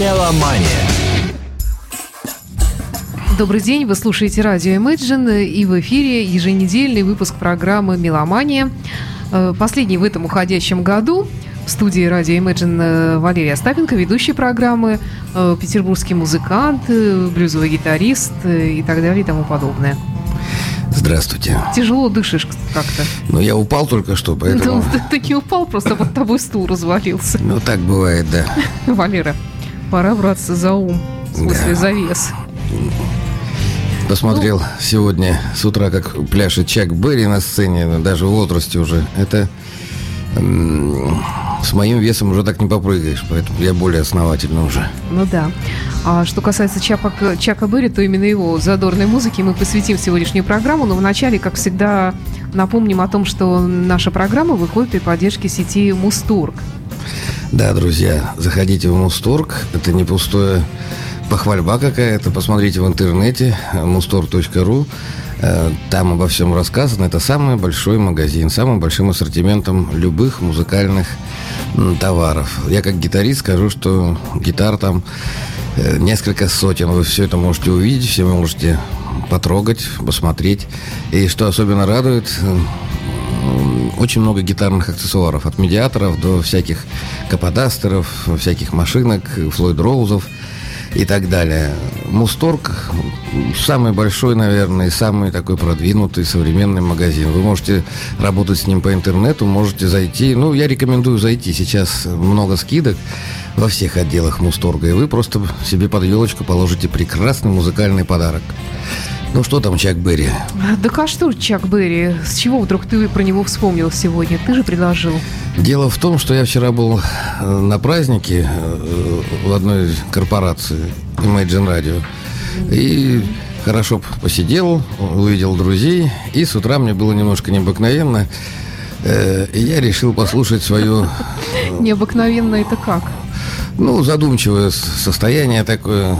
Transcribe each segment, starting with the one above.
Меломания. Добрый день, вы слушаете радио Imagine и в эфире еженедельный выпуск программы «Меломания». Э, последний в этом уходящем году. В студии радио Imagine э, Валерия Остапенко, ведущий программы, э, петербургский музыкант, блюзовый гитарист и так далее и тому подобное. Здравствуйте. Тяжело дышишь как-то. Ну, я упал только что, поэтому... Ты, ты не упал, просто под тобой стул развалился. Ну, так бывает, да. Валера, пора браться за ум. В смысле, да. за вес. Посмотрел ну, сегодня с утра, как пляшет Чак Берри на сцене, даже в возрасте уже. Это с моим весом уже так не попрыгаешь, поэтому я более основательно уже. Ну да. А что касается Чака, Чака Берри, то именно его задорной музыке мы посвятим сегодняшнюю программу. Но вначале, как всегда, напомним о том, что наша программа выходит при поддержке сети Мустург. Да, друзья, заходите в Мустург. Это не пустое похвальба какая-то. Посмотрите в интернете mustor.ru. Э, там обо всем рассказано. Это самый большой магазин, самым большим ассортиментом любых музыкальных товаров. Я как гитарист скажу, что гитар там э, несколько сотен. Вы все это можете увидеть, все можете потрогать, посмотреть. И что особенно радует, очень много гитарных аксессуаров. От медиаторов до всяких каподастеров, всяких машинок, Флойд Роузов – и так далее. Мусторг самый большой, наверное, и самый такой продвинутый современный магазин. Вы можете работать с ним по интернету, можете зайти. Ну, я рекомендую зайти. Сейчас много скидок во всех отделах Мусторга, и вы просто себе под елочку положите прекрасный музыкальный подарок. Ну что там Чак Берри? Да а что Чак Берри? С чего вдруг ты про него вспомнил сегодня? Ты же предложил. Дело в том, что я вчера был э, на празднике э, в одной корпорации Imagine Radio. И хорошо посидел, увидел друзей. И с утра мне было немножко необыкновенно. Э, и я решил послушать свою... Необыкновенно это как? Ну, задумчивое состояние такое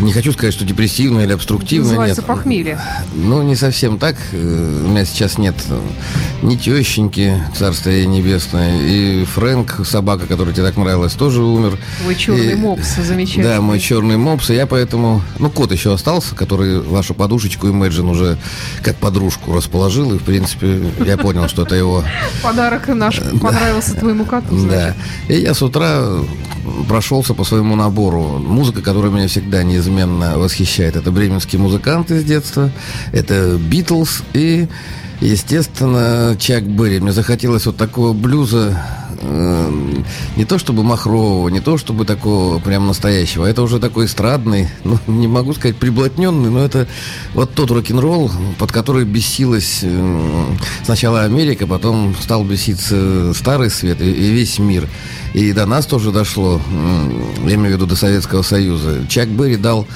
не хочу сказать, что депрессивное или обструктивное. Называется нет. похмелье. Ну, не совсем так. Э, у меня сейчас нет э, ни тещеньки, царствие небесное, и Фрэнк, собака, которая тебе так нравилась, тоже умер. Твой черный и, мопс, замечательный. Да, мой черный мопс, и я поэтому... Ну, кот еще остался, который вашу подушечку Imagine уже как подружку расположил, и, в принципе, я понял, что это его... Подарок наш понравился твоему коту, Да. И я с утра прошелся по своему набору. Музыка, которая меня всегда неизменно восхищает. Это бременские музыканты с детства, это Битлз и, естественно, Чак Берри. Мне захотелось вот такого блюза, э, не то чтобы махрового, не то чтобы такого прям настоящего. Это уже такой эстрадный, ну, не могу сказать приблотненный, но это вот тот рок-н-ролл, под который бесилась э, сначала Америка, потом стал беситься старый свет и, и весь мир. И до нас тоже дошло, я имею в виду до Советского Союза. Чак Берри дал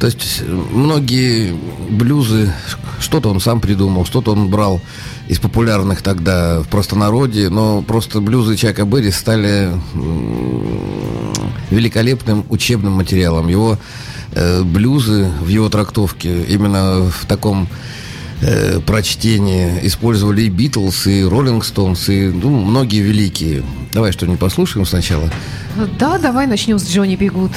то есть многие блюзы, что-то он сам придумал, что-то он брал из популярных тогда в простонародье, но просто блюзы Чака Берри стали великолепным учебным материалом. Его э, блюзы в его трактовке именно в таком э, прочтении использовали и Битлз, и Роллинг Стоунс, и ну, многие великие. Давай что-нибудь послушаем сначала. Да, давай начнем с Джонни Бигуд.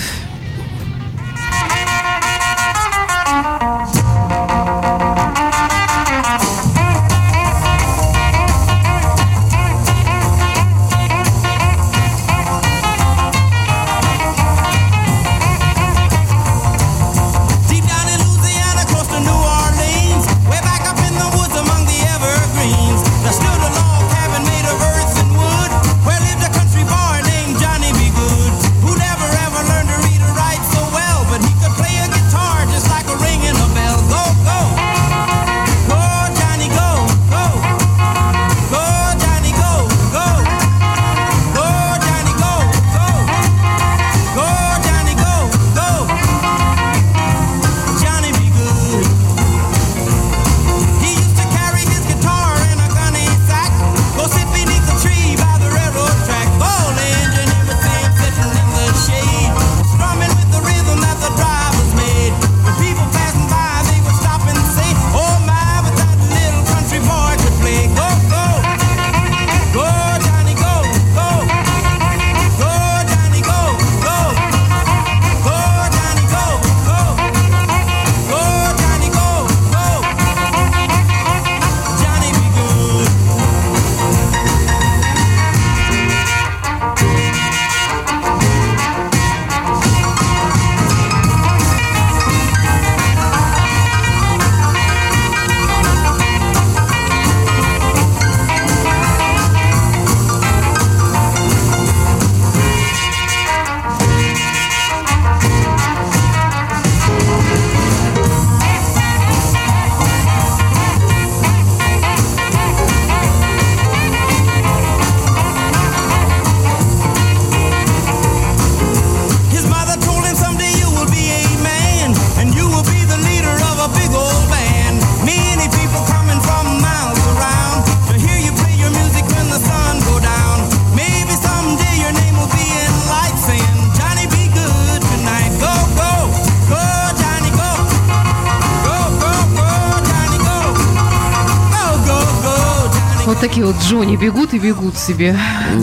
Джонни бегут и бегут себе.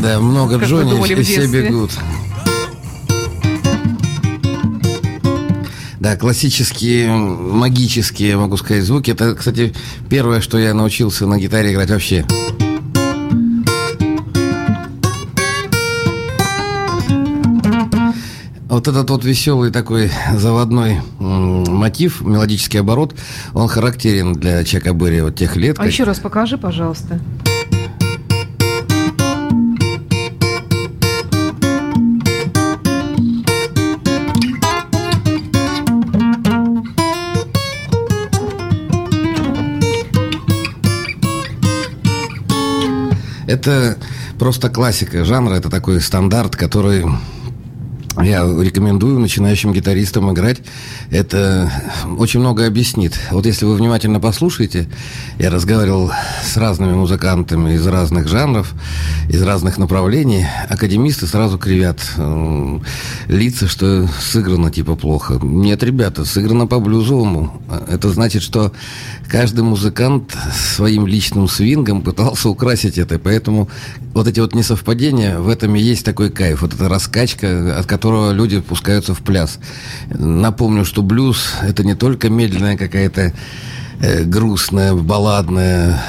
Да, много как Джонни и все бегут. Да, классические, магические, могу сказать, звуки. Это, кстати, первое, что я научился на гитаре играть вообще. Вот этот вот веселый такой заводной мотив, мелодический оборот, он характерен для Чака Берри вот тех лет. А как... еще раз покажи, пожалуйста. Это просто классика жанра, это такой стандарт, который я рекомендую начинающим гитаристам играть. Это очень много объяснит. Вот если вы внимательно послушаете, я разговаривал с разными музыкантами из разных жанров, из разных направлений. Академисты сразу кривят э, лица, что сыграно типа плохо. Нет, ребята, сыграно по-блюзовому. Это значит, что каждый музыкант своим личным свингом пытался украсить это. Поэтому вот эти вот несовпадения, в этом и есть такой кайф. Вот эта раскачка, от которого люди пускаются в пляс. Напомню, что блюз – это не только медленная какая-то грустная, балладная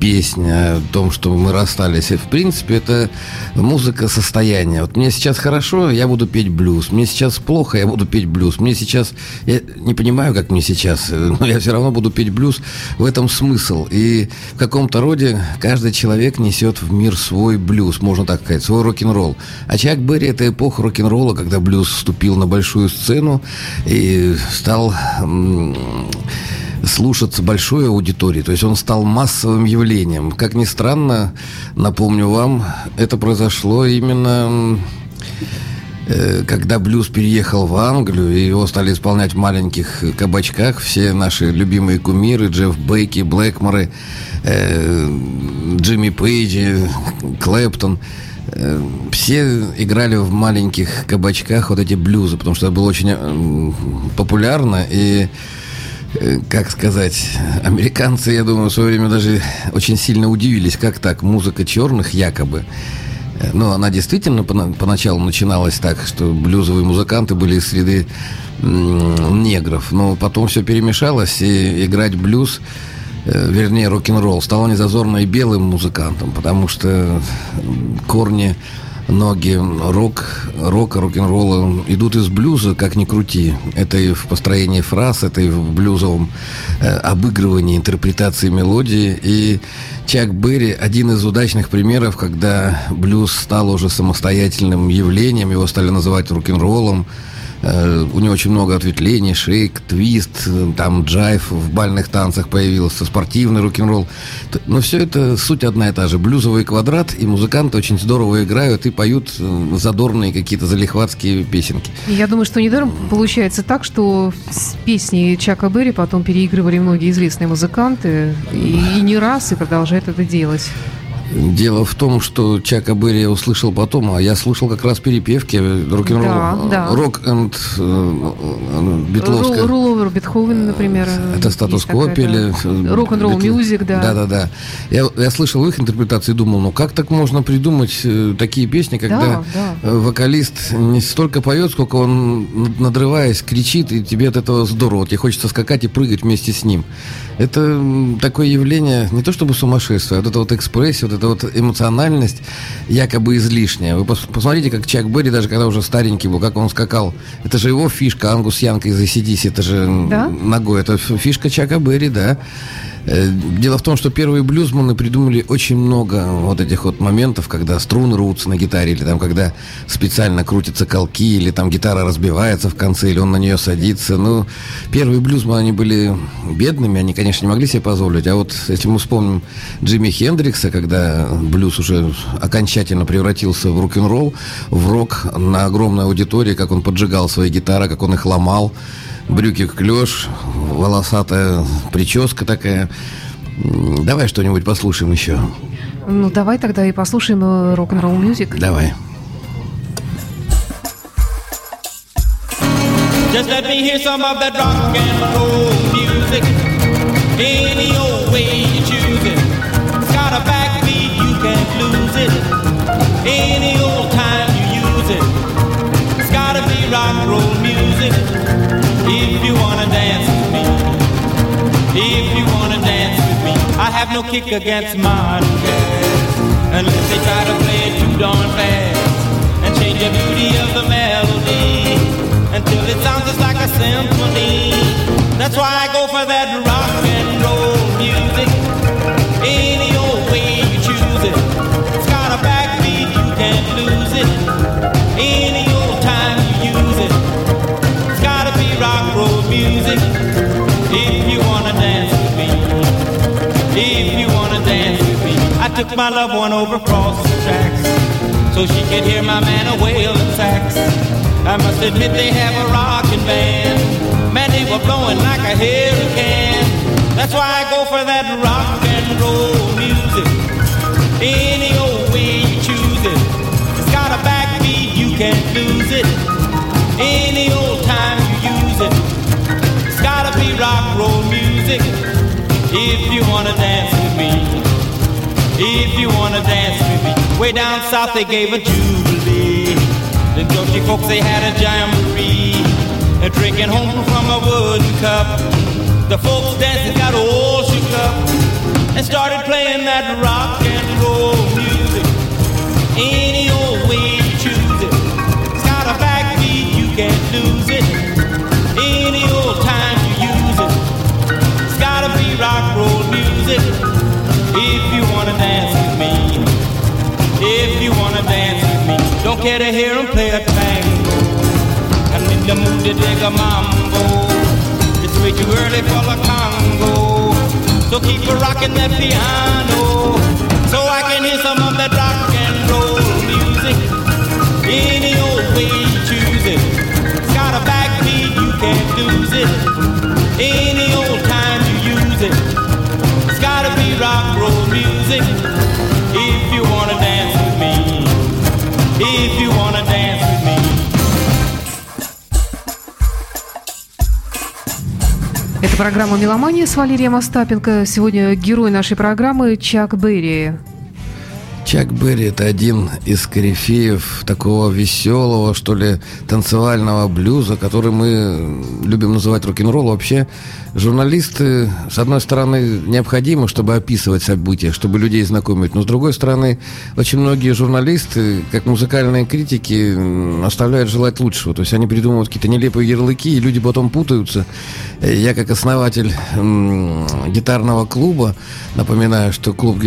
песня о том, что мы расстались. И, в принципе, это музыка состояния. Вот мне сейчас хорошо, я буду петь блюз. Мне сейчас плохо, я буду петь блюз. Мне сейчас... Я не понимаю, как мне сейчас, э, но я все равно буду петь блюз. В этом смысл. И в каком-то роде каждый человек несет в мир свой блюз, можно так сказать, свой рок-н-ролл. А Чак Берри – это эпоха рок-н-ролла, когда блюз вступил на большую сцену и стал слушаться большой аудитории. То есть он стал массовым явлением. Как ни странно, напомню вам, это произошло именно э, когда блюз переехал в Англию, и его стали исполнять в маленьких кабачках все наши любимые кумиры, Джефф Бейки, Блэкморы, э, Джимми Пейджи, Клэптон, э, все играли в маленьких кабачках вот эти блюзы, потому что это было очень э, популярно, и как сказать, американцы, я думаю, в свое время даже очень сильно удивились, как так, музыка черных якобы. Э, ну, она действительно поначалу начиналась так, что блюзовые музыканты были из среды негров, но потом все перемешалось, и играть блюз, э, вернее, рок-н-ролл, стало незазорно и белым музыкантам, потому что корни ноги рок, рока, рок-н-ролла идут из блюза, как ни крути. Это и в построении фраз, это и в блюзовом э, обыгрывании, интерпретации мелодии. И Чак Берри один из удачных примеров, когда блюз стал уже самостоятельным явлением, его стали называть рок-н-роллом. Э, у него очень много ответвлений, шейк, твист, там джайв в бальных танцах появился, спортивный рок-н-ролл. Но все это суть одна и та же. Блюзовый квадрат, и музыканты очень здорово играют и поют э, задорные какие-то залихватские песенки. Я думаю, что недаром получается так, что песни Чака Берри потом переигрывали многие известные музыканты, и, и не раз, и продолжают это делать. Дело в том, что Чака Берри я услышал потом, а я слушал как раз перепевки рок-н-ролл. Да, да. Рок энд Битловская. Руловер Бетховен, например. Это статус-кво пели. Рок-н-ролл мюзик, да. Да-да-да. Я, я слышал их интерпретации и думал, ну как так можно придумать э, такие песни, когда да, да. Э, вокалист не столько поет, сколько он, надрываясь, кричит, и тебе от этого здорово. Тебе хочется скакать и прыгать вместе с ним. Это такое явление, не то чтобы сумасшествие, а вот это вот экспрессия, вот эта вот эмоциональность якобы излишняя. Вы посмотрите, как Чак Берри, даже когда уже старенький был, как он скакал. Это же его фишка, Ангус Янка из ACDC, это же да? ногой. Это фишка Чака Берри, да. Э, дело в том, что первые блюзманы придумали очень много вот этих вот моментов, когда струны рвутся на гитаре, или там, когда специально крутятся колки, или там гитара разбивается в конце, или он на нее садится. Ну, первые блюзманы, они были бедными, они, конечно, не могли себе позволить. А вот если мы вспомним Джимми Хендрикса, когда блюз уже окончательно превратился в рок-н-ролл, в рок на огромной аудитории, как он поджигал свои гитары, как он их ломал, брюки клеш, волосатая прическа такая. Давай что-нибудь послушаем еще. Ну, давай тогда и послушаем э, рок-н-ролл мюзик. Давай. Just let me hear some of that rock and roll music. Any old way you choose it. It's got a backbeat. Any old time you use it. It's gotta be rock and roll music. If you wanna dance with me. If you wanna dance with me. I have no kick against modern jazz. Unless they try to play it too darn fast. And change the beauty of the melody. Until it sounds just like a symphony. That's why I go for that rock took my one over tracks. So she could hear my man a wailing sax. I must admit they have a rockin' band. Man, they were like. That's why I go for that rock and roll music. Any old way you choose it. It's got a backbeat, you can't lose it. Any old time you use it. Rock roll music. If you wanna dance with me. If you wanna dance with me. Way down south they gave a jubilee. The Georgie folks they had a jamboree. And drinking home from a wooden cup. The folks dancing got all shook up. And started playing that rock music. If you wanna dance with me. If you wanna dance with me. Don't care to hear 'em play a tango. I'm in the mood to dig a mambo. It's way too early for the Congo. So keep a rocking that piano. So I can hear some of that rock and roll music. Any old way you choose it. It's got a backbeat, you can't lose it. Any Это программа «Меломания» с Валерием Остапенко. Сегодня герой нашей программы Чак Берри. Чак Берри – это один из корифеев такого веселого, что ли, танцевального блюза, который мы любим называть рок-н-ролл. Вообще, журналисты, с одной стороны, необходимы, чтобы описывать события, чтобы людей знакомить, но с другой стороны, очень многие журналисты, как музыкальные критики, оставляют желать лучшего. То есть они придумывают какие-то нелепые ярлыки, и люди потом путаются. Я, как основатель гитарного клуба, напоминаю, что клуб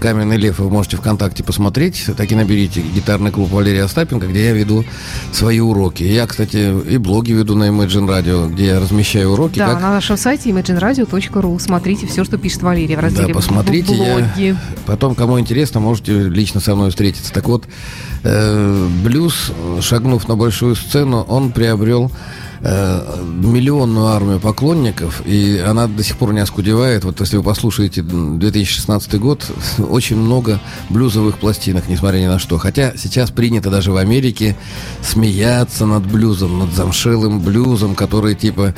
«Каменный лев» вы можете ВКонтакте посмотреть. Так и наберите «Гитарный клуб Валерия Остапенко», где я веду свои уроки. Я, кстати, и блоги веду на Imagine Radio, где я размещаю уроки. Да, как- на нашем сайте imagineradio.ru. Смотрите все, что пишет Валерия в разделе Да, посмотрите. Я... блоги. Потом, кому интересно, можете лично со мной встретиться. Так вот, э, блюз, шагнув на большую сцену, он приобрел э, миллионную армию поклонников, и она до сих пор не оскудевает. Вот если вы послушаете 2016 год, очень много блюзовых пластинок, несмотря ни на что. Хотя сейчас принято даже в Америке смеяться над блюзом, над замшелым блюзом, который типа...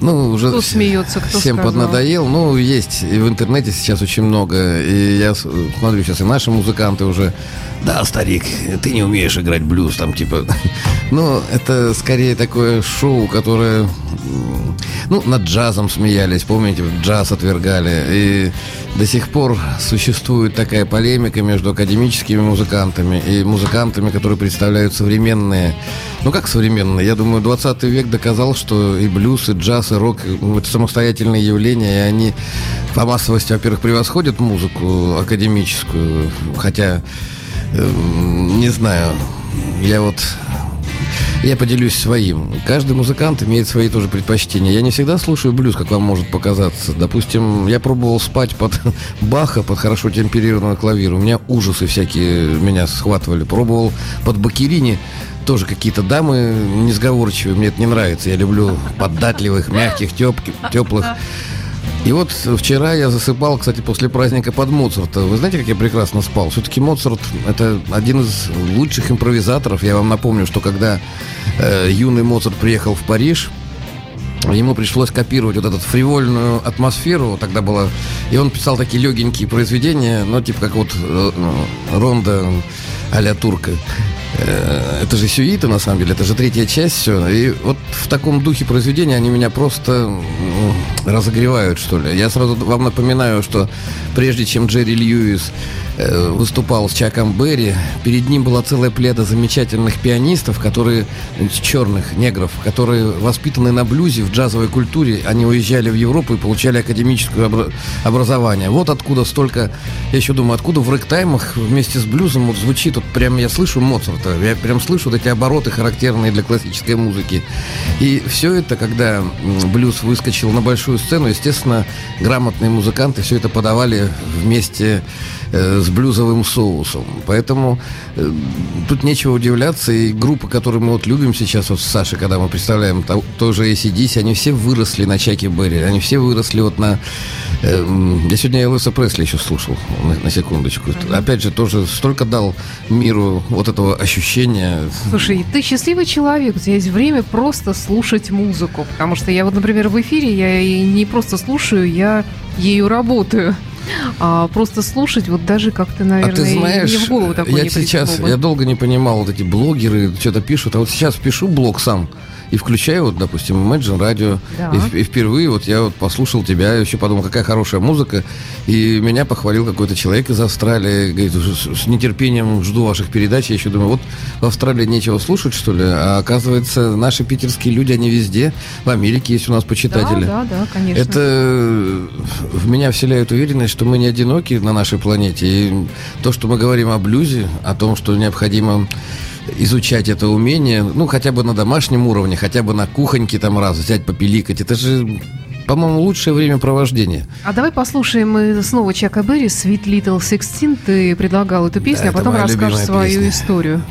Ну, уже Кто смеется, кто всем сказал? поднадоел. Ну, есть и в интернете сейчас очень много. И я смотрю, сейчас и наши музыканты уже... Да, старик, ты не умеешь играть блюз, там типа... Ну, это скорее такое шоу, которое... Ну, над джазом смеялись, помните, джаз отвергали. И до сих пор существует такая полемика между академическими музыкантами и музыкантами, которые представляют современные... Ну, как современные? Я думаю, 20 век доказал, что и блюз, и джаз, и рок это самостоятельные явления, и они по массовости, во-первых, превосходят музыку академическую, хотя, эм, не знаю, я вот я поделюсь своим. Каждый музыкант имеет свои тоже предпочтения. Я не всегда слушаю блюз, как вам может показаться. Допустим, я пробовал спать под Баха, под хорошо темперированный клавир. У меня ужасы всякие меня схватывали. Пробовал под Бакерини. Тоже какие-то дамы несговорчивые. Мне это не нравится. Я люблю податливых, мягких, тепких, теплых. И вот вчера я засыпал, кстати, после праздника под Моцарта. Вы знаете, как я прекрасно спал? Все-таки Моцарт – это один из лучших импровизаторов. Я вам напомню, что когда э, юный Моцарт приехал в Париж, ему пришлось копировать вот эту фривольную атмосферу, тогда было, и он писал такие легенькие произведения, ну, типа как вот э, Ронда а-ля Турка. Э, это же сюита, на самом деле, это же третья часть, все. И вот в таком духе произведения они меня просто ну, разогревают, что ли. Я сразу вам напоминаю, что прежде чем Джерри Льюис Э, выступал с Чаком Берри. Перед ним была целая пледа замечательных пианистов, которые, черных, негров, которые воспитаны на блюзе, в джазовой культуре. Они уезжали в Европу и получали академическое обра- образование. Вот откуда столько, я еще думаю, откуда в рэк-таймах вместе с блюзом вот звучит, вот прям я слышу Моцарта, я прям слышу вот эти обороты, характерные для классической музыки. И все это, когда блюз выскочил на большую сцену, естественно, грамотные музыканты все это подавали вместе Э, с блюзовым соусом. Поэтому э, тут нечего удивляться. И группы, которые мы вот любим сейчас, вот с когда мы представляем то, тоже ACDC, они все выросли на Чаке Берри. Они все выросли вот на... Э, я сегодня Элвиса Пресли еще слушал, на, на секундочку. Опять же, тоже столько дал миру вот этого ощущения. Слушай, ты счастливый человек, у тебя есть время просто слушать музыку. Потому что я вот, например, в эфире, я не просто слушаю, я ею работаю а просто слушать вот даже как-то, наверное, а ты знаешь, мне в голову такое я не сейчас, бы. я долго не понимал вот эти блогеры что-то пишут, а вот сейчас пишу блог сам и включаю, вот, допустим, Imagine Radio, да. и, и впервые вот я вот послушал тебя, и еще подумал, какая хорошая музыка, и меня похвалил какой-то человек из Австралии, говорит, с, с нетерпением жду ваших передач, я еще думаю, вот в Австралии нечего слушать, что ли, а оказывается, наши питерские люди, они везде, в Америке есть у нас почитатели. Да, да, да, конечно. Это в меня вселяет уверенность, что мы не одиноки на нашей планете, и то, что мы говорим о блюзе, о том, что необходимо изучать это умение, ну, хотя бы на домашнем уровне, хотя бы на кухоньке там раз взять, попиликать. Это же по-моему, лучшее времяпровождение. А давай послушаем снова Чака Берри «Sweet Little Sixteen». Ты предлагал эту песню, да, а потом расскажешь свою песня. историю.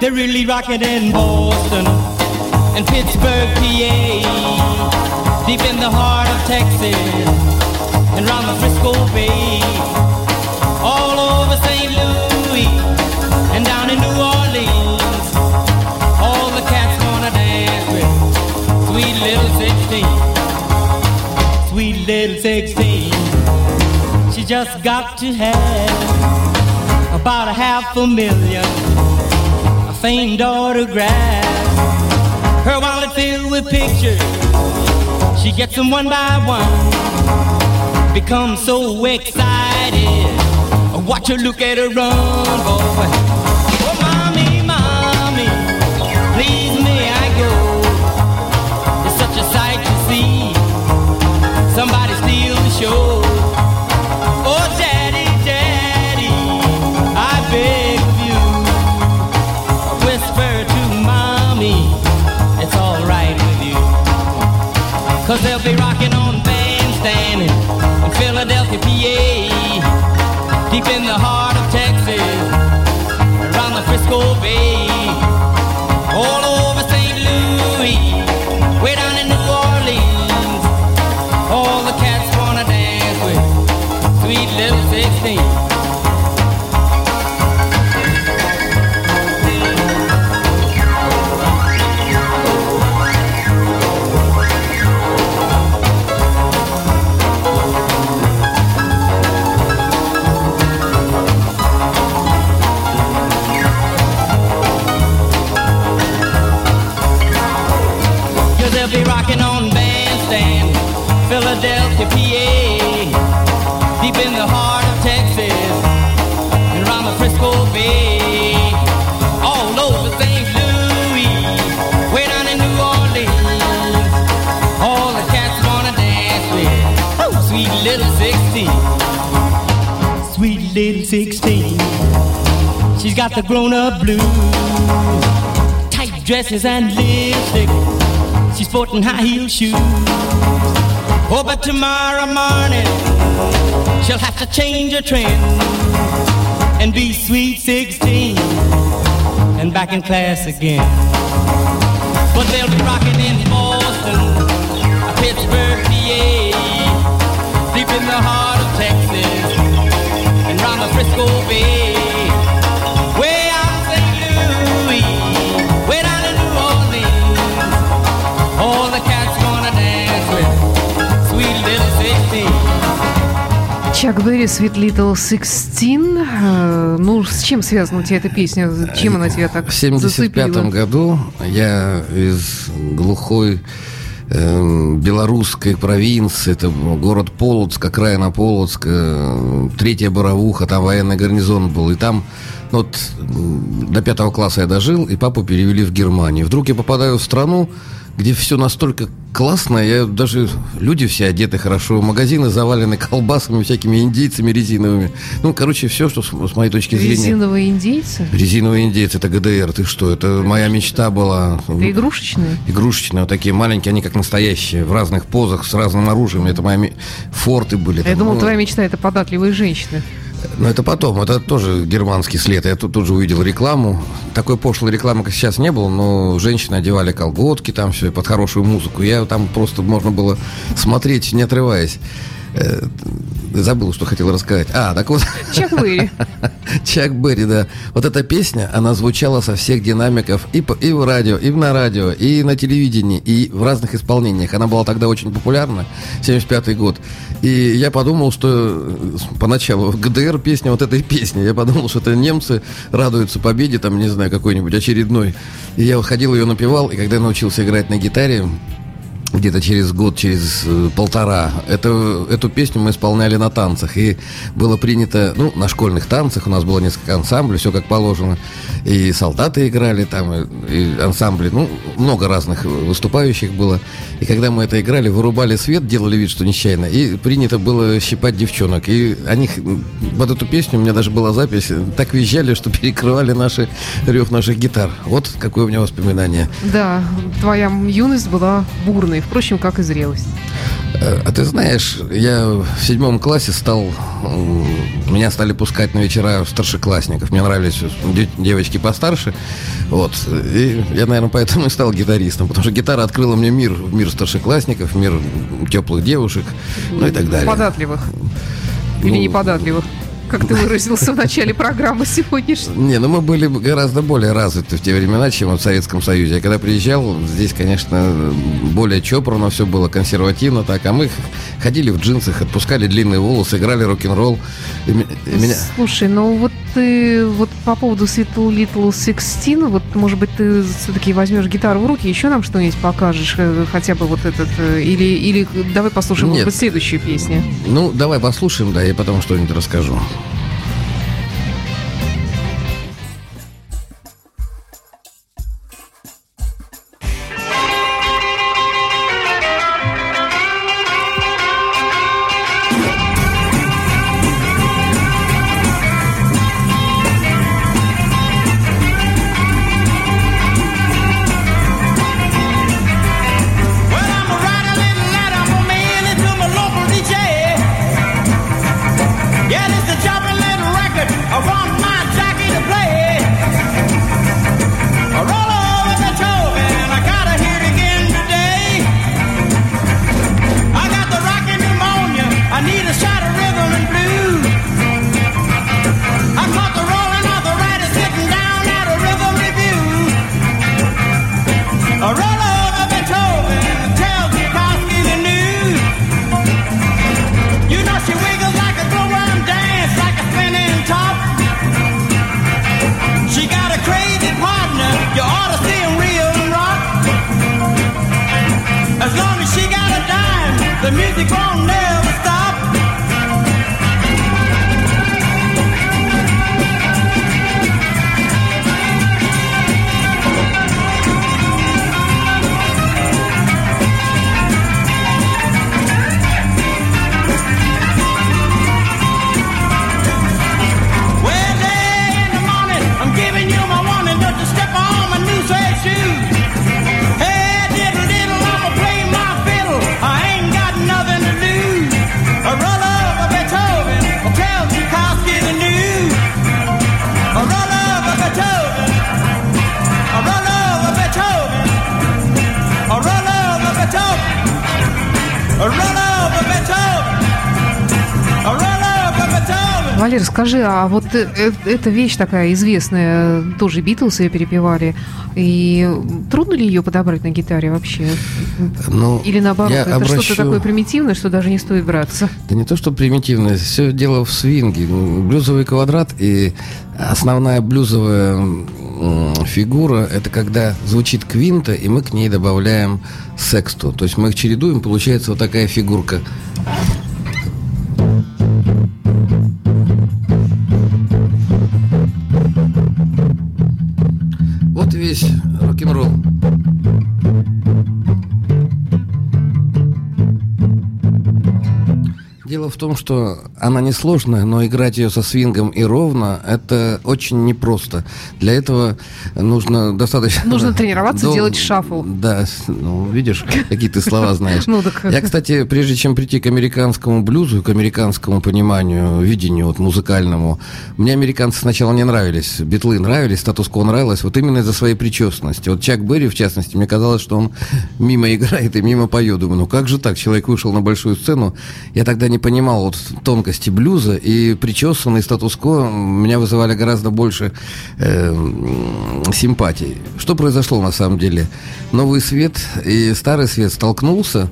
They're really rocking in Boston and Pittsburgh, PA, deep in the heart of Texas just got to have about a half a million, a famed autograph. Her wallet filled with pictures. She gets them one by one. Becomes so excited. I watch her look at her run, boy. Oh, mommy, mommy, please may I go? It's such a sight to see. Somebody steal the show. Deep in the heart of Texas, around the Frisco Bay, got the grown-up blues, tight dresses and lipstick. She's sporting high heel shoes. Oh, but tomorrow morning she'll have to change her trend and be sweet 16 and back in class again. But they'll be rocking in Boston, Pittsburgh, PA, deep in the heart of Texas and round the Frisco Bay. Very Sweet Little Sixteen. Э, ну, с чем связана у тебя эта песня? Чем она тебя так В 75 году я из глухой э, белорусской провинции, это город Полоцк, окраина Полоцка, э, третья Боровуха, там военный гарнизон был, и там вот до пятого класса я дожил, и папу перевели в Германию. Вдруг я попадаю в страну, где все настолько классно, я даже люди все одеты хорошо, магазины завалены колбасами, всякими индейцами резиновыми. Ну, короче, все, что с, с моей точки зрения. Резиновые индейцы? Резиновые индейцы, это ГДР, ты что? Это моя мечта была. Это игрушечные? Игрушечные, вот такие маленькие, они как настоящие, в разных позах, с разным оружием. Это мои форты были. Я там, думал, ну, твоя мечта это податливые женщины. Но это потом, это тоже германский след. Я тут, тут же увидел рекламу. Такой пошлой рекламы, как сейчас, не было, но женщины одевали колготки там все под хорошую музыку. Я там просто можно было смотреть, не отрываясь. Э, Забыл, что хотел рассказать. А, так вот. Чак Берри. Чак Берри, да. Вот эта песня, она звучала со всех динамиков и, по, и в радио, и на радио, и на телевидении, и в разных исполнениях. Она была тогда очень популярна, 75-й год. И я подумал, что э, поначалу ГДР песня вот этой песни. Я подумал, что это немцы радуются победе, там, не знаю, какой-нибудь очередной. И я ходил ее напевал, и когда я научился играть на гитаре, где-то через год, через э, полтора. Это, эту песню мы исполняли на танцах. И было принято, ну, на школьных танцах у нас было несколько ансамблей, все как положено. И солдаты играли там, и, и ансамбли, ну, много разных выступающих было. И когда мы это играли, вырубали свет, делали вид, что нечаянно. И принято было щипать девчонок. И они, под эту песню у меня даже была запись, так визжали, что перекрывали наши рев наших гитар. Вот какое у меня воспоминание. Да, твоя юность была бурной, впрочем, как и зрелость. Э, А ты знаешь, я в седьмом классе стал... Меня стали пускать на вечера старшеклассников. Мне нравились де- девочки постарше. Вот. И я, наверное, поэтому и стал гитаристом. Потому что гитара открыла мне мир. Мир старшеклассников, мир теплых девушек, ну и так далее. Податливых. Или Ну, неподатливых, как ты выразился в начале программы сегодняшней. Не, ну мы были гораздо более развиты в те времена, чем в Советском Союзе. Я когда приезжал, здесь, конечно, более чопорно все было, консервативно так. А мы ходили в джинсах, отпускали длинные волосы, играли рок-н-ролл. Меня... Слушай, ну вот ты вот по поводу Sweet Little Sixteen, вот может быть ты все-таки возьмешь гитару в руки, еще нам что-нибудь покажешь, э, хотя бы вот этот, э, или, или давай послушаем, может Нет. быть, следующую песню. Ну, давай послушаем, да, и потом что-нибудь расскажу. Music won't Валер, скажи, а вот э, э, эта вещь такая известная, тоже Битлз ее перепевали, и трудно ли ее подобрать на гитаре вообще? Ну, Или наоборот, это обращу- что-то такое примитивное, что даже не стоит браться? Да не то, что примитивное, все дело в свинге. Ну, Блюзовый квадрат и основная блюзовая фигура – это когда звучит квинта, и мы к ней добавляем сексту. То есть мы их чередуем, получается вот такая фигурка. В том, что она несложная, но играть ее со свингом и ровно – это очень непросто. Для этого нужно достаточно... Нужно тренироваться, дол- делать шафл. Да, ну, видишь, какие ты слова знаешь. Ну, так- Я, кстати, прежде чем прийти к американскому блюзу, к американскому пониманию, видению вот, музыкальному, мне американцы сначала не нравились. Битлы нравились, статус-кво нравилось, вот именно из-за своей причесанности. Вот Чак Берри, в частности, мне казалось, что он мимо играет и мимо поет. Думаю, ну как же так? Человек вышел на большую сцену. Я тогда не понимал вот тонкости блюза, и причесанный статус-кво меня вызывали гораздо больше э, симпатий. Что произошло на самом деле? Новый свет и старый свет столкнулся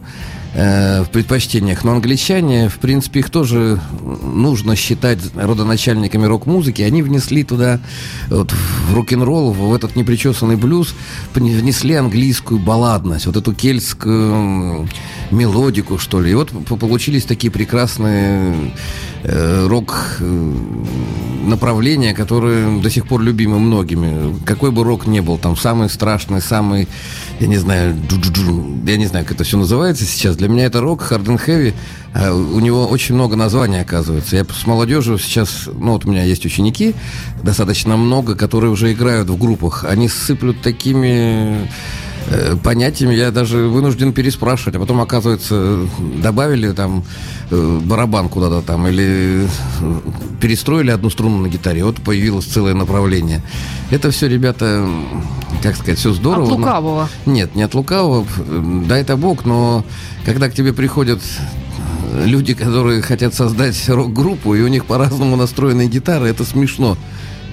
э, в предпочтениях, но англичане, в принципе, их тоже нужно считать родоначальниками рок-музыки. Они внесли туда, вот, в рок-н-ролл, в этот непричесанный блюз, внесли английскую балладность, вот эту кельтскую мелодику, что ли. И вот получились такие прекрасные э, рок э, направления, которые до сих пор любимы многими. Какой бы рок ни был, там самый страшный, самый, я не знаю, я не знаю, как это все называется сейчас. Для меня это рок, hard and heavy. А У него очень много названий, оказывается. Я с молодежью сейчас, ну вот у меня есть ученики, достаточно много, которые уже играют в группах. Они сыплют такими понятиями я даже вынужден переспрашивать, а потом, оказывается, добавили там э, барабан куда-то там или э, перестроили одну струну на гитаре, вот появилось целое направление. Это все, ребята, как сказать, все здорово. От но- лукавого. нет, не от лукавого, э, дай это Бог, но когда к тебе приходят э, люди, которые хотят создать рок-группу, и у них по-разному настроены гитары, это смешно.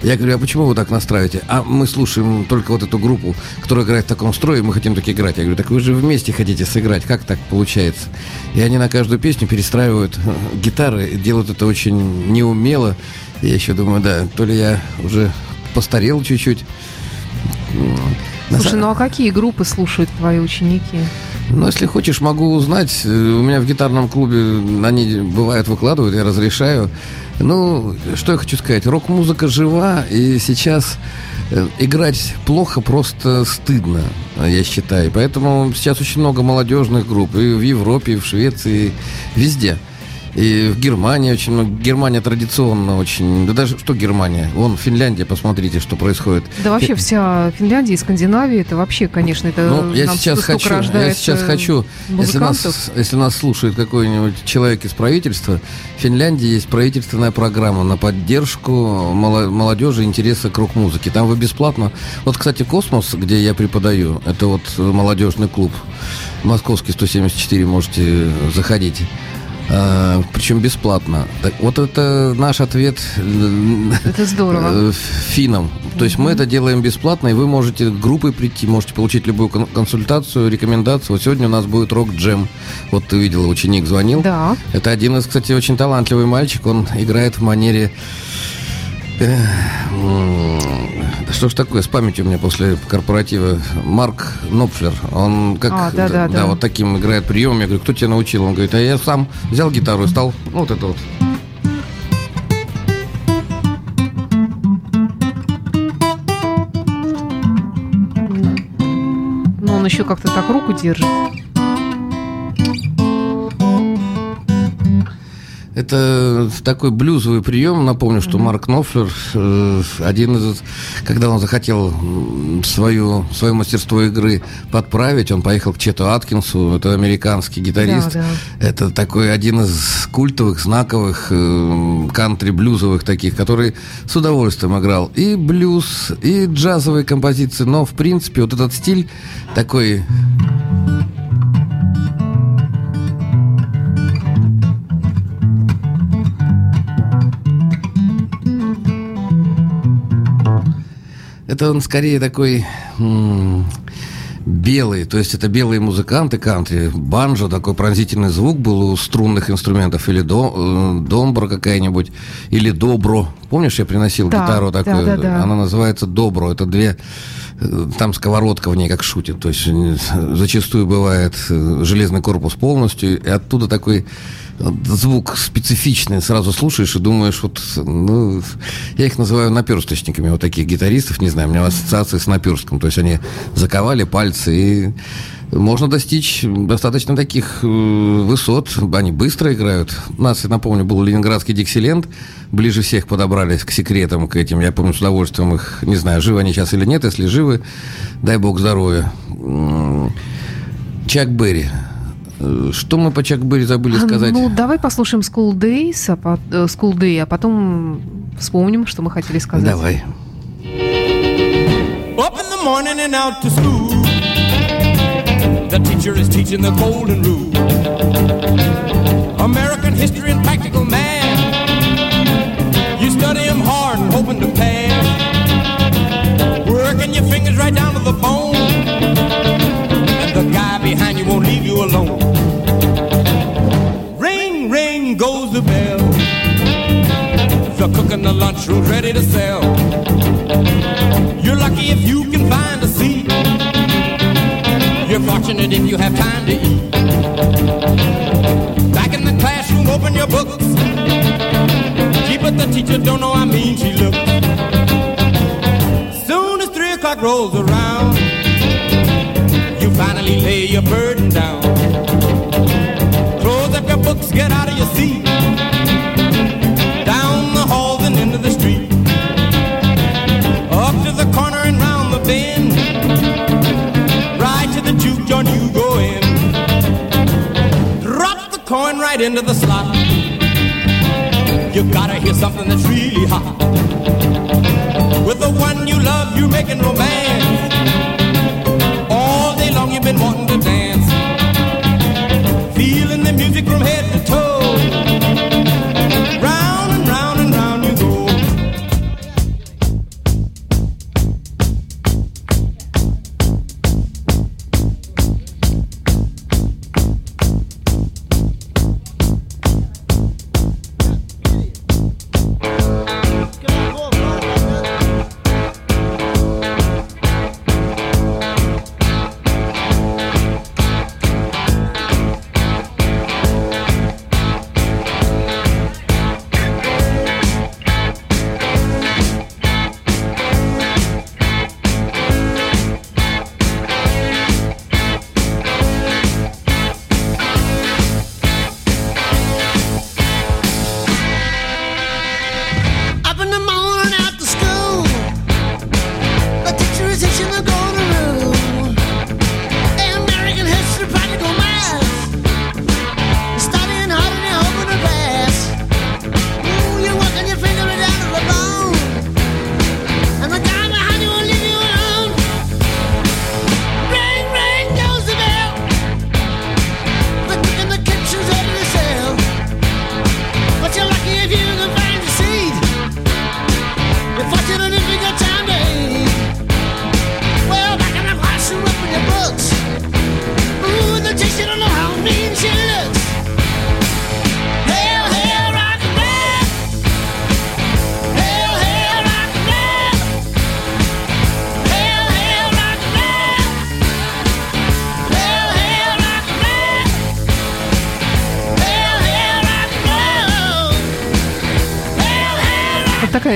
Я говорю, а почему вы так настраиваете? А мы слушаем только вот эту группу, которая играет в таком строе, и мы хотим так играть. Я говорю, так вы же вместе хотите сыграть, как так получается? И они на каждую песню перестраивают гитары, делают это очень неумело. Я еще думаю, да, то ли я уже постарел чуть-чуть. Слушай, ну а какие группы слушают твои ученики? Ну, если хочешь, могу узнать. Э, У меня в гитарном клубе они бывают выкладывают, я разрешаю. Ну, что я хочу сказать. Рок-музыка жива, и сейчас э, играть плохо просто стыдно, я считаю. Поэтому сейчас очень много молодежных групп и в Европе, и в Швеции, везде. И в Германии очень много. Германия традиционно очень. Да даже что Германия? Вон Финляндия, посмотрите, что происходит. Да вообще вся Финляндия и Скандинавия, это вообще, конечно, это Ну, я сейчас хочу, я сейчас хочу, если нас, если нас слушает какой-нибудь человек из правительства, в Финляндии есть правительственная программа на поддержку молодежи интереса к рок-музыке. Там вы бесплатно. Вот, кстати, Космос, где я преподаю, это вот молодежный клуб, Московский 174, можете заходить. А, причем бесплатно. Так, вот это наш ответ э, Это здорово. э, финнам. То есть мы это делаем бесплатно, и вы можете группой прийти, можете получить любую кон- консультацию, рекомендацию. Вот сегодня у нас будет рок-джем. Вот ты видела, ученик звонил. Да. Это один из, кстати, очень талантливый мальчик. Он играет в манере... да что ж такое, с памятью у меня после корпоратива. Марк Нопфлер. Он как... А, да, да, да. вот таким играет приемом. Я говорю, кто тебя научил? Он говорит, а я сам взял гитару и стал... Ну, вот это вот. Но он еще как-то так руку держит. Это такой блюзовый прием. Напомню, что Марк Нофлер, э, один из... Когда он захотел свою, свое мастерство игры подправить, он поехал к Чету Аткинсу, это американский гитарист. Да, Это такой один из культовых, знаковых э, кантри-блюзовых таких, который с удовольствием играл и блюз, и джазовые композиции. Но, в принципе, вот этот стиль такой Это он скорее такой м- белый, то есть это белые музыканты кантри, банджо, такой пронзительный звук был у струнных инструментов, или до, э, домбра какая-нибудь, или добро. Помнишь, я приносил Да, гитару такую? да, да, да. Она называется добро. Это две там сковородка в ней как шутит. То есть зачастую бывает э, железный корпус полностью, и оттуда такой э, звук специфичный. Сразу слушаешь и думаешь, вот, ну, я их называю наперсточниками, вот таких гитаристов, не знаю, у меня ассоциации с наперстком. То есть они заковали пальцы и можно достичь достаточно таких э, высот. Они быстро играют. У нас, я напомню, был ленинградский Диксиленд. Ближе всех подобрались к секретам, к этим. Я помню с удовольствием их, не знаю, живы они сейчас или нет. Если живы, дай бог здоровья. Чак Берри. Э, Что мы по Чак Берри забыли сказать? Ну, давай послушаем School Days, а по- э, School Day, а потом вспомним, что мы хотели сказать. Давай. Up in the morning and out to school. The teacher is teaching the golden rule. American history and practical math. You study 'em hard and hoping to pass. Working your fingers right down to the bone. And the guy behind you won't leave you alone. Ring, ring goes the bell. The cook in the lunchroom's ready to sell. You're lucky if you fortunate if you have time to eat. Back in the classroom, open your books. Gee, but the teacher don't know how mean she looks. Soon as three o'clock rolls around, you finally lay your burden down. Right into the slot. You gotta hear something that's really hot. With the one you love, you're making romance. All day long you've been wanting to dance. Feeling the music from head to toe.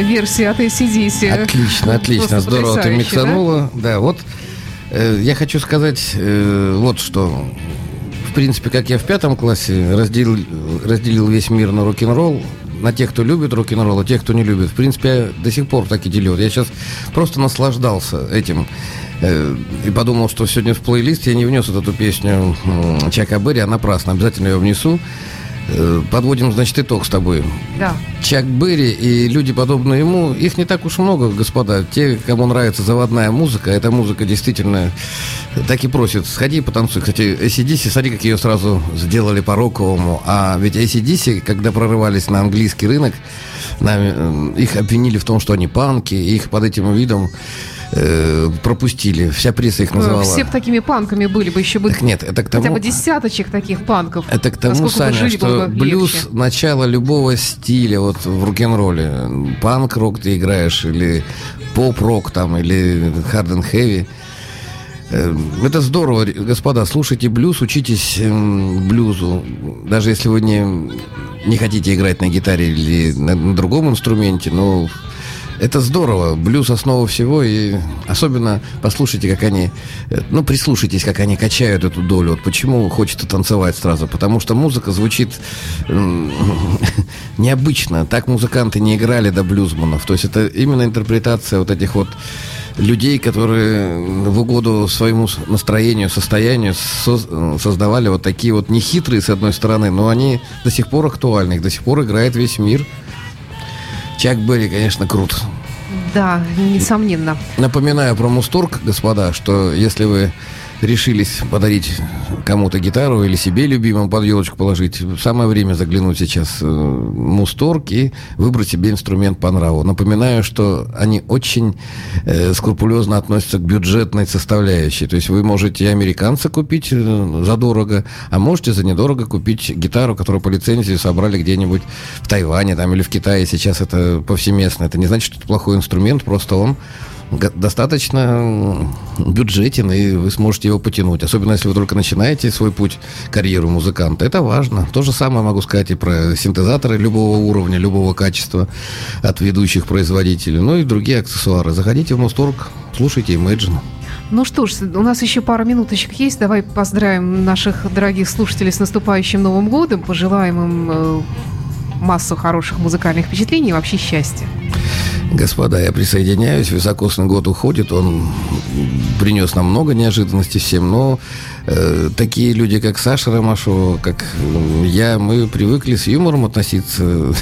Версия от ACDC. Отлично, отлично, здорово ты потрясающе, да? миксанула. Да, вот э, я хочу сказать э, вот что. В принципе, как я в пятом классе разделил, разделил весь мир на рок-н-ролл, на тех, кто любит рок-н-ролл, и тех, кто не любит. В принципе, я до сих пор так и делю. Я сейчас просто наслаждался этим. э, И подумал, что сегодня в плейлист я не внес вот эту песню Чака Берри, а напрасно. Обязательно ее внесу. Э, Подводим, значит, итог с тобой. Да. Чак Берри и люди, подобные ему, их не так уж много, господа. Те, кому нравится заводная музыка, эта музыка действительно так и просит, сходи и потанцуй. Кстати, ACDC, смотри, как ее сразу сделали по-роковому. А ведь ACDC, когда прорывались на английский рынок, нами, э, их обвинили в том, что они панки, их под этим видом э, пропустили. Вся пресса их называла. Все бы такими панками были бы, еще бы Так нет, это к тому... хотя бы десяточек таких панков. Это к тому, Насколько Саня, жили что блюз легче. начало любого стиля вот в рок-н-ролле. Панк-рок ты играешь, или поп-рок там, или хард and heavy. Э, Это здорово, господа, слушайте блюз, учитесь эм, блюзу. Даже если вы не, не хотите играть на гитаре или на, на другом инструменте, но это здорово. Блюз основа всего, и особенно послушайте, как они, э, ну, прислушайтесь, как они качают эту долю. Вот почему хочется танцевать сразу? Потому что музыка звучит необычно. Так музыканты не играли до блюзманов. То есть это именно интерпретация вот этих вот людей, которые в угоду своему настроению, состоянию соз- создавали вот такие вот нехитрые, с одной стороны, но они до сих пор актуальны, их до сих пор играет весь мир. Чак Берри, конечно, крут. Да, несомненно. Напоминаю про Мусторг, господа, что если вы решились подарить кому-то гитару или себе любимому под елочку положить, самое время заглянуть сейчас э, в Мусторг и выбрать себе инструмент по нраву. Напоминаю, что они очень э, скрупулезно относятся к бюджетной составляющей. То есть вы можете американца купить э, задорого, а можете за недорого купить гитару, которую по лицензии собрали где-нибудь в Тайване там, или в Китае. Сейчас это повсеместно. Это не значит, что это плохой инструмент, просто он достаточно бюджетен, и вы сможете его потянуть. Особенно, если вы только начинаете свой путь карьеры музыканта. Это важно. То же самое могу сказать и про синтезаторы любого уровня, любого качества от ведущих производителей. Ну и другие аксессуары. Заходите в Мусторг, слушайте Imagine. Ну что ж, у нас еще пара минуточек есть. Давай поздравим наших дорогих слушателей с наступающим Новым годом. Пожелаем им э, массу хороших музыкальных впечатлений и вообще счастья. Господа, я присоединяюсь. Високосный год уходит. Он принес нам много неожиданностей всем. Но э, такие люди, как Саша Ромашова, как м, я, мы привыкли с юмором относиться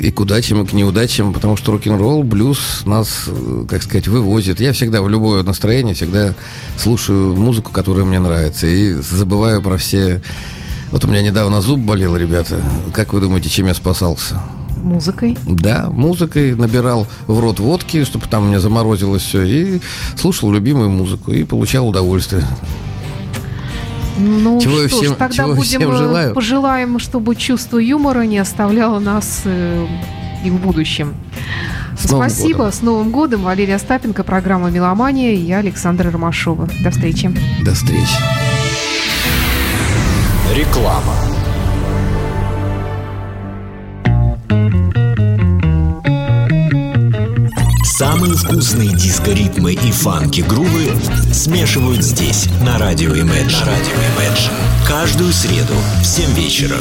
и к удачам, и к неудачам, потому что рок-н-ролл, блюз нас, э, как сказать, вывозит. Я всегда в любое настроение всегда слушаю музыку, которая мне нравится. И забываю про все... Вот у меня недавно зуб болел, ребята. Как вы думаете, чем я спасался? Музыкой. Да, музыкой набирал в рот водки, чтобы там у меня заморозилось все, и слушал любимую музыку, и получал удовольствие. Ну Чего что ж, всем- тогда чего будем всем э, желаю. пожелаем, чтобы чувство юмора не оставляло нас э, и в будущем. С Новым Спасибо. годом. С Новым годом. Валерия Остапенко, программа «Меломания» и я, Александра Ромашова. До встречи. До встречи. Реклама. Самые вкусные диско-ритмы и фанки-грувы смешивают здесь, на радио Imagine. Радио Imagine. Каждую среду в 7 вечера.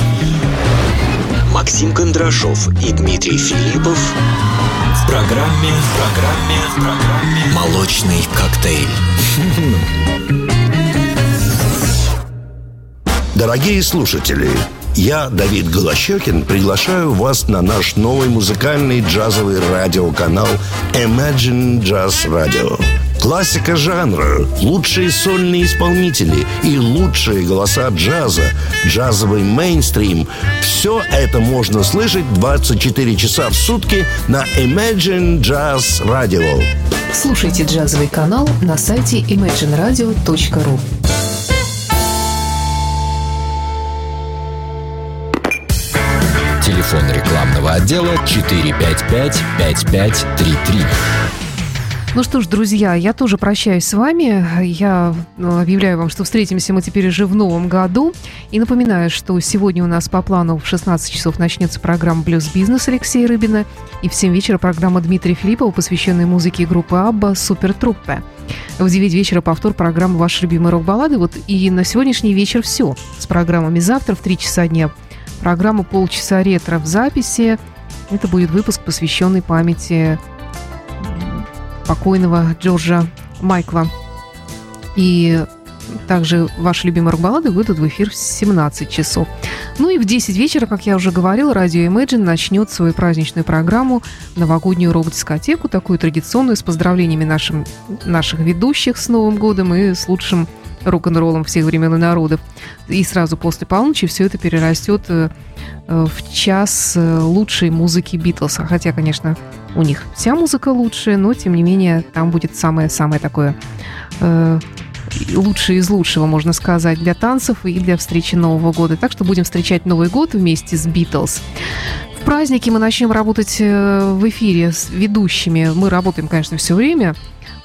Максим Кондрашов и Дмитрий Филиппов в программе, в программе, в программе «Молочный коктейль». Дорогие слушатели, я, Давид Голощекин, приглашаю вас на наш новый музыкальный джазовый радиоканал Imagine Jazz Radio. Классика жанра, лучшие сольные исполнители и лучшие голоса джаза, джазовый мейнстрим – все это можно слышать 24 часа в сутки на Imagine Jazz Radio. Слушайте джазовый канал на сайте imagineradio.ru отдела 455-5533. Ну что ж, друзья, я тоже прощаюсь с вами. Я ну, объявляю вам, что встретимся мы теперь уже в новом году. И напоминаю, что сегодня у нас по плану в 16 часов начнется программа «Блюз Бизнес» Алексея Рыбина. И в 7 вечера программа Дмитрия Филиппова, посвященная музыке группы «Абба» «Супер Труппе». В 9 вечера повтор программы «Ваши любимые рок-баллады». Вот и на сегодняшний вечер все. С программами завтра в 3 часа дня. Программа «Полчаса ретро» в записи. Это будет выпуск, посвященный памяти покойного Джорджа Майкла. И также ваши любимые рок-баллады выйдут в эфир в 17 часов. Ну и в 10 вечера, как я уже говорила, радио Imagine начнет свою праздничную программу новогоднюю рок-дискотеку, такую традиционную, с поздравлениями нашим, наших ведущих с Новым годом и с лучшим рок-н-роллом всех времен и народов. И сразу после полуночи все это перерастет э, э, в час э, лучшей музыки Битлса. Хотя, конечно, у них вся музыка лучшая, но, тем не менее, там будет самое-самое такое лучшее из лучшего, можно сказать, для танцев и для встречи Нового года. Так что будем встречать Новый год вместе с Битлз. Праздники мы начнем работать в эфире с ведущими. Мы работаем, конечно, все время.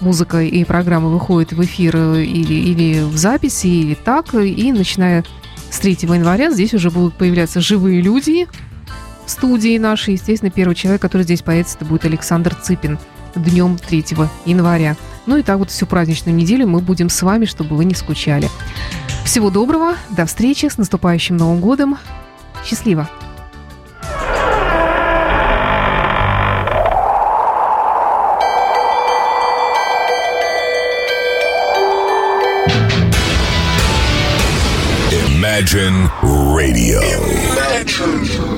Музыка и программы выходят в эфир э, или, или в записи, или так. И начиная с 3 января здесь уже будут появляться живые люди в студии нашей. Естественно, первый человек, который здесь появится, это будет Александр Цыпин днем 3 января. Ну и так вот всю праздничную неделю мы будем с вами, чтобы вы не скучали. Всего доброго, до встречи, с наступающим Новым годом. Счастливо! Imagine Radio. Imagine